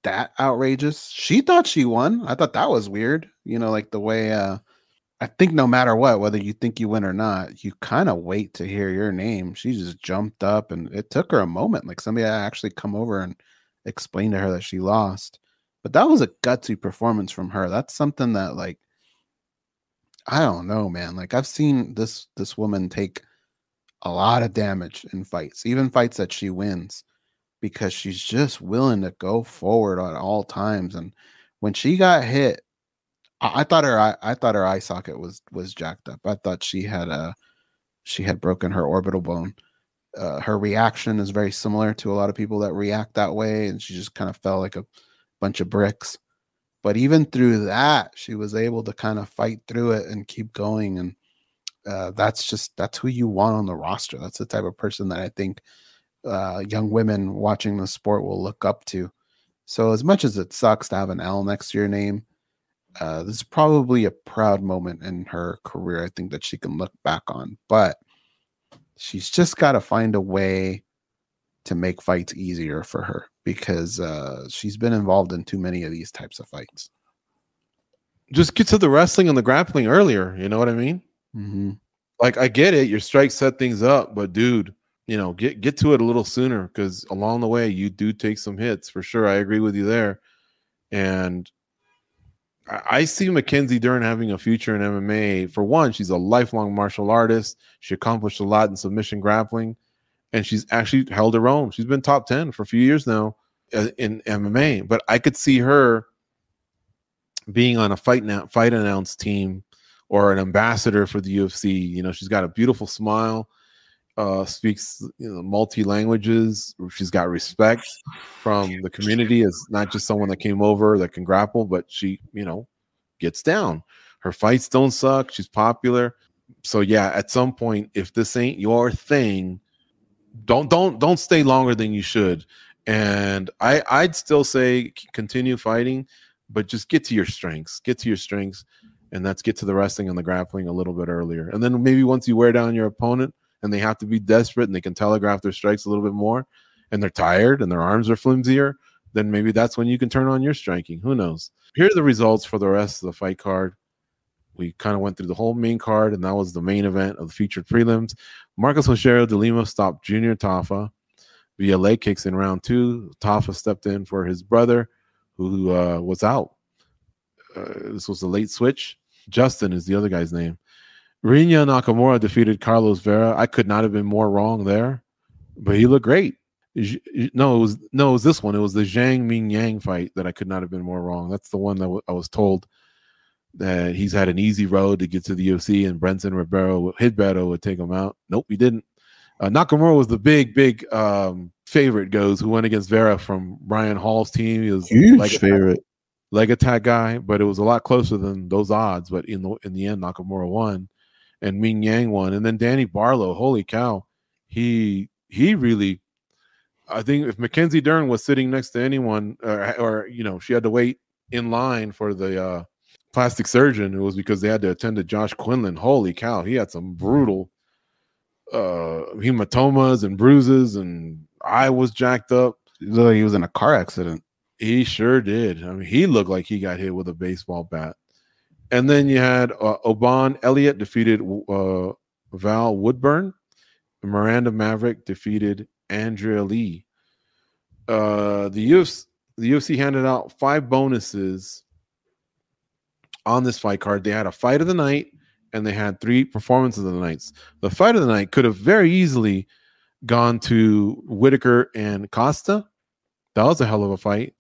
that outrageous. She thought she won. I thought that was weird. You know, like the way uh, I think no matter what, whether you think you win or not, you kind of wait to hear your name. She just jumped up, and it took her a moment. Like somebody actually come over and explain to her that she lost. But that was a gutsy performance from her. That's something that like I don't know, man. Like I've seen this this woman take a lot of damage in fights, even fights that she wins, because she's just willing to go forward at all times. And when she got hit, I, I thought her I, I thought her eye socket was was jacked up. I thought she had a she had broken her orbital bone uh, her reaction is very similar to a lot of people that react that way, and she just kind of fell like a bunch of bricks. But even through that, she was able to kind of fight through it and keep going. And uh, that's just that's who you want on the roster. That's the type of person that I think uh, young women watching the sport will look up to. So as much as it sucks to have an L next to your name, uh, this is probably a proud moment in her career. I think that she can look back on. But she's just got to find a way to make fights easier for her because uh, she's been involved in too many of these types of fights. Just get to the wrestling and the grappling earlier. You know what I mean? Mm-hmm. Like I get it, your strikes set things up, but dude, you know, get get to it a little sooner because along the way you do take some hits for sure. I agree with you there, and I see Mackenzie Dern having a future in MMA. For one, she's a lifelong martial artist. She accomplished a lot in submission grappling, and she's actually held her own. She's been top 10 for a few years now uh, in MMA. But I could see her being on a fight now, fight announce team or an ambassador for the UFC. You know, she's got a beautiful smile, uh, speaks you know, multi languages. She's got respect from the community as not just someone that came over that can grapple, but she, you know, gets down. Her fights don't suck. She's popular. So yeah, at some point, if this ain't your thing, don't don't don't stay longer than you should. And I I'd still say continue fighting, but just get to your strengths. Get to your strengths, and that's get to the wrestling and the grappling a little bit earlier. And then maybe once you wear down your opponent and they have to be desperate and they can telegraph their strikes a little bit more, and they're tired and their arms are flimsier, then maybe that's when you can turn on your striking. Who knows? Here are the results for the rest of the fight card. We kind of went through the whole main card, and that was the main event of the featured prelims. Marcos Rogerio de Lima stopped Junior Tafa via leg kicks in round two. Tafa stepped in for his brother, who uh, was out. Uh, this was a late switch. Justin is the other guy's name. Rinya Nakamura defeated Carlos Vera. I could not have been more wrong there, but he looked great. No, it was no, it was this one. It was the Zhang Ming Yang fight that I could not have been more wrong. That's the one that w- I was told that he's had an easy road to get to the UFC, and Brendson Ribeiro, Hidbeto would take him out. Nope, he didn't. Uh, Nakamura was the big, big um, favorite. Goes who went against Vera from Ryan Hall's team. He was huge leg favorite, leg attack guy, but it was a lot closer than those odds. But in the in the end, Nakamura won, and Ming Yang won, and then Danny Barlow. Holy cow, he he really I think if Mackenzie Dern was sitting next to anyone, or, or you know, she had to wait in line for the uh, plastic surgeon, it was because they had to attend to Josh Quinlan. Holy cow, he had some brutal uh, hematomas and bruises, and eye was jacked up. He was in a car accident. He sure did. I mean, he looked like he got hit with a baseball bat. And then you had uh, Oban Elliott defeated uh, Val Woodburn. Miranda Maverick defeated Andrea Lee. Uh, the UFC, the UFC handed out five bonuses on this fight card. They had a fight of the night and they had three performances of the nights. The fight of the night could have very easily gone to Whittaker and Costa. That was a hell of a fight.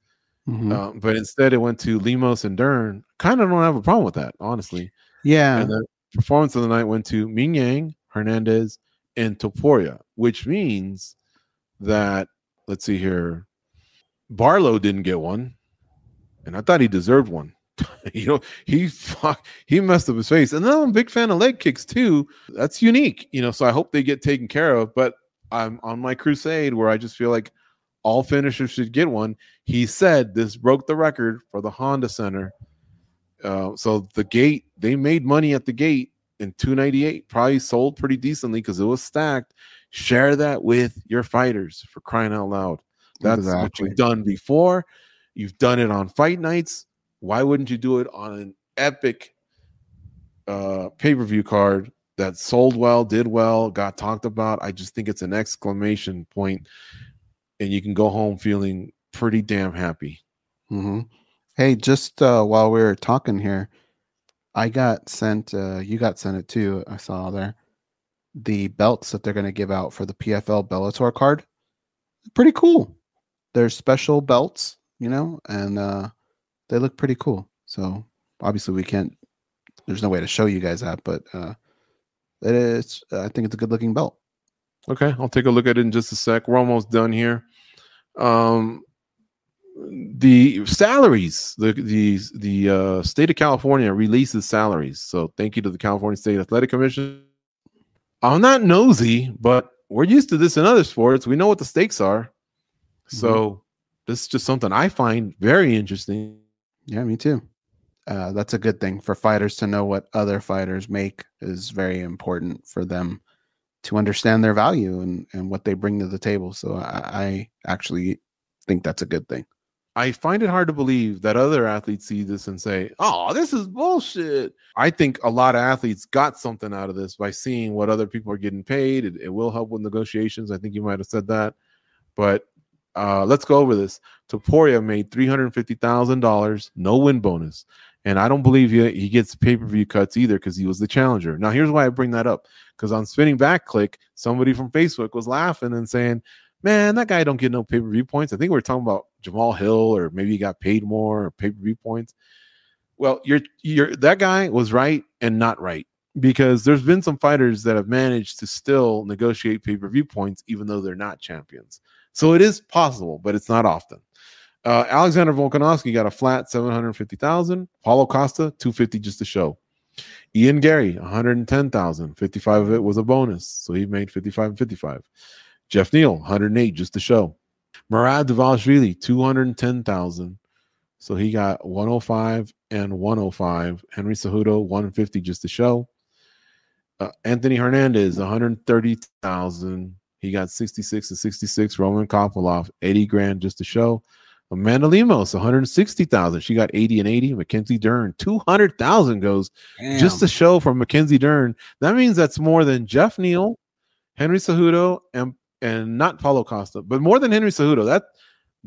Mm-hmm. Uh, but instead, it went to Lemos and Dern. Kind of don't have a problem with that, honestly. Yeah. And the performance of the night went to Ming Yang, Hernandez, and Topuria, which means that let's see here, Barlow didn't get one, and I thought he deserved one. [laughs] you know, he fuck, he messed up his face, and then I'm a big fan of leg kicks too. That's unique, you know. So I hope they get taken care of. But I'm on my crusade where I just feel like all finishers should get one. He said this broke the record for the Honda Center. Uh, so the gate, they made money at the gate in 298, probably sold pretty decently because it was stacked. Share that with your fighters for crying out loud. That's exactly. what you've done before. You've done it on fight nights. Why wouldn't you do it on an epic uh, pay per view card that sold well, did well, got talked about? I just think it's an exclamation point, and you can go home feeling pretty damn happy. Mm-hmm. Hey, just uh, while we are talking here, I got sent. Uh, you got sent it too. I saw there the belts that they're going to give out for the PFL Bellator card. Pretty cool. They're special belts, you know, and uh, they look pretty cool. So obviously we can't. There's no way to show you guys that, but uh, it is. I think it's a good looking belt. Okay, I'll take a look at it in just a sec. We're almost done here. Um, the salaries, the the the uh, state of California releases salaries. So thank you to the California State Athletic Commission I'm not nosy, but we're used to this in other sports. We know what the stakes are. So mm-hmm. this is just something I find very interesting. Yeah, me too. Uh, that's a good thing for fighters to know what other fighters make is very important for them to understand their value and, and what they bring to the table. So I, I actually think that's a good thing. I find it hard to believe that other athletes see this and say, "Oh, this is bullshit." I think a lot of athletes got something out of this by seeing what other people are getting paid. It, it will help with negotiations. I think you might have said that, but uh, let's go over this. Topuria made three hundred fifty thousand dollars, no win bonus, and I don't believe he, he gets pay per view cuts either because he was the challenger. Now, here's why I bring that up: because on spinning back click, somebody from Facebook was laughing and saying man, that guy don't get no pay per view points. I think we are talking about Jamahal Hill, or maybe he got paid more or pay per view points. Well, you're you're that guy was right and not right because there's been some fighters that have managed to still negotiate pay per view points even though they're not champions. So it is possible, but it's not often. Uh, Alexander Volkanovski got a flat 750,000. Paulo Costa 250 just to show. Ian Garry 110,000. 55 of it was a bonus, so he made 55 and 55. Jeff Neal, 108 just to show. Merab Dvalishvili, 210,000. So he got 105 and 105. Henry Cejudo, 150 just to show. Uh, Anthony Hernandez, 130,000. He got 66 and 66. Roman Kopylov, 80 grand just to show. Amanda Lemos, 160,000. She got 80 and 80. Mackenzie Dern, 200,000 goes Damn. just to show from Mackenzie Dern. That means that's more than Jeff Neal, Henry Cejudo, and and not Paulo Costa, but more than Henry Cejudo. That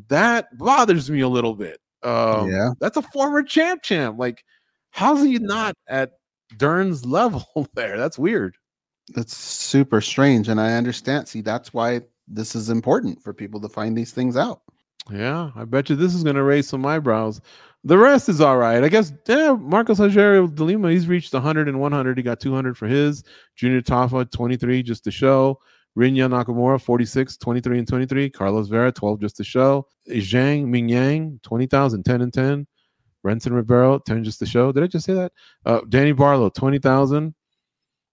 that bothers me a little bit. Um, yeah, that's a former champ champ. Like, how's he not at Dern's [laughs] level there? That's weird. That's super strange, and I understand. See, that's why this is important for people to find these things out. Yeah, I bet you this is going to raise some eyebrows. The rest is all right. I guess, yeah, Marcos Rogerio de Lima, he's reached 100 and 100. He got 200 for his. Junior Tafa, 23 just to show. Rinya Nakamura, 46, 23 and 23. Carlos Vera, 12 just to show. Zhang Mingyang, 20,000, 10 and 10. Renson Ribeiro, 10 just to show. Did I just say that? Uh, Danny Barlow, 20,000.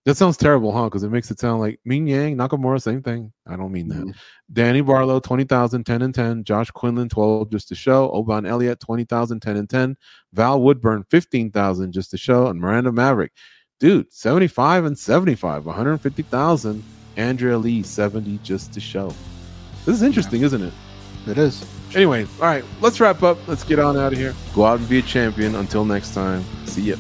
That sounds terrible, huh? Because it makes it sound like Ming Yang, Nakamura, same thing. I don't mean that. Mm-hmm. Danny Barlow, 20,000, 10 and 10. Josh Quinlan, 12 just to show. Oban Elliott, 20,000, 10 and 10. Val Woodburn, 15,000 just to show. And Miranda Maverick, dude, 75 and 75, 150,000. Andrea Lee, 70 just to show. This is interesting, yeah. isn't it? It is. Anyway, all right, let's wrap up. Let's get on out of here. Go out and be a champion. Until next time, see ya.